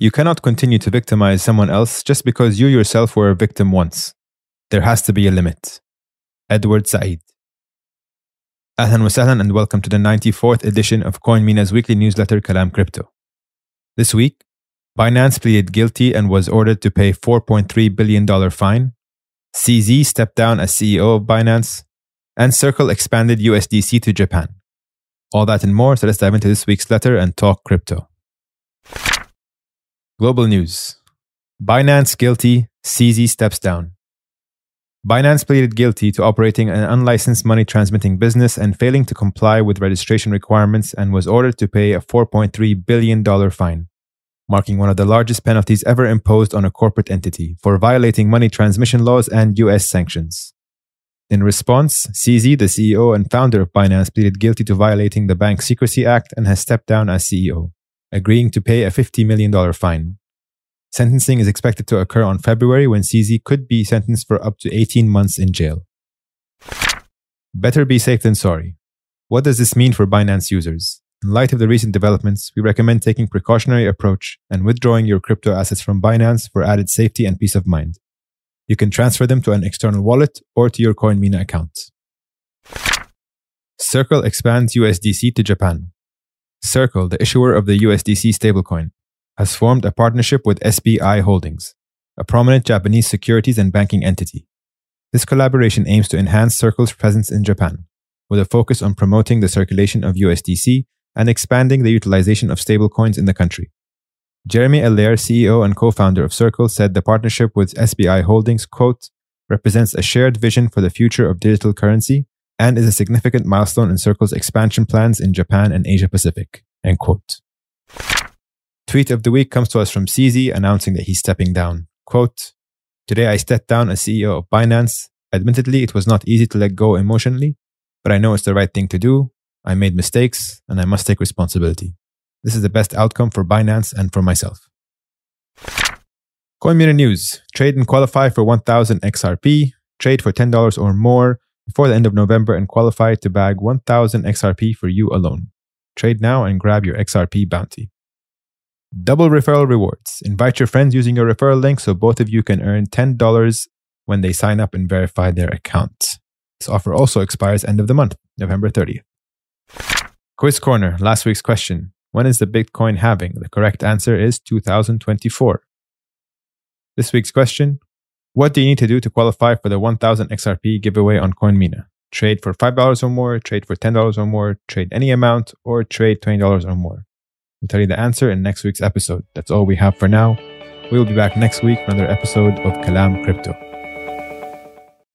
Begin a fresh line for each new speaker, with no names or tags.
You cannot continue to victimize someone else just because you yourself were a victim once. There has to be a limit. Edward Said. Ahlan wa sahlan and welcome to the 94th edition of CoinMENA's weekly newsletter Kalam Crypto. This week, Binance pleaded guilty and was ordered to pay $4.3 billion fine. CZ stepped down as CEO of Binance, and Circle expanded USDC to Japan. All that and more, so let's dive into this week's letter and talk crypto. Global news Binance guilty, CZ steps down. Binance pleaded guilty to operating an unlicensed money transmitting business and failing to comply with registration requirements and was ordered to pay a $4.3 billion fine, marking one of the largest penalties ever imposed on a corporate entity for violating money transmission laws and US sanctions. In response, CZ, the CEO and founder of Binance, pleaded guilty to violating the Bank Secrecy Act and has stepped down as CEO agreeing to pay a $50 million fine. Sentencing is expected to occur on February when CZ could be sentenced for up to 18 months in jail. Better be safe than sorry. What does this mean for Binance users? In light of the recent developments, we recommend taking precautionary approach and withdrawing your crypto assets from Binance for added safety and peace of mind. You can transfer them to an external wallet or to your CoinMENA account. Circle expands USDC to Japan. Circle, the issuer of the USDC stablecoin, has formed a partnership with SBI Holdings, a prominent Japanese securities and banking entity. This collaboration aims to enhance Circle's presence in Japan, with a focus on promoting the circulation of USDC and expanding the utilization of stablecoins in the country. Jeremy Allaire, CEO and co-founder of Circle, said the partnership with SBI Holdings, quote, represents a shared vision for the future of digital currency and is a significant milestone in Circle's expansion plans in Japan and Asia Pacific. End quote. Tweet of the week comes to us from CZ announcing that he's stepping down. Quote, Today I stepped down as CEO of Binance. Admittedly, it was not easy to let go emotionally, but I know it's the right thing to do. I made mistakes and I must take responsibility. This is the best outcome for Binance and for myself. CoinMENA News. Trade and qualify for 1000 XRP. Trade for $10 or more before the end of November and qualify to bag 1000 XRP for you alone. Trade now and grab your XRP bounty. Double referral rewards. Invite your friends using your referral link so both of you can earn $10 when they sign up and verify their account. This offer also expires end of the month, November 30th. Quiz Corner, last week's question. When is the Bitcoin halving? The correct answer is 2024. This week's question what do you need to do to qualify for the 1000 XRP giveaway on CoinMENA? Trade for $5 or more, trade for $10 or more, trade any amount, or trade $20 or more. We'll tell you the answer in next week's episode. That's all we have for now. We will be back next week for another episode of Kalam Crypto.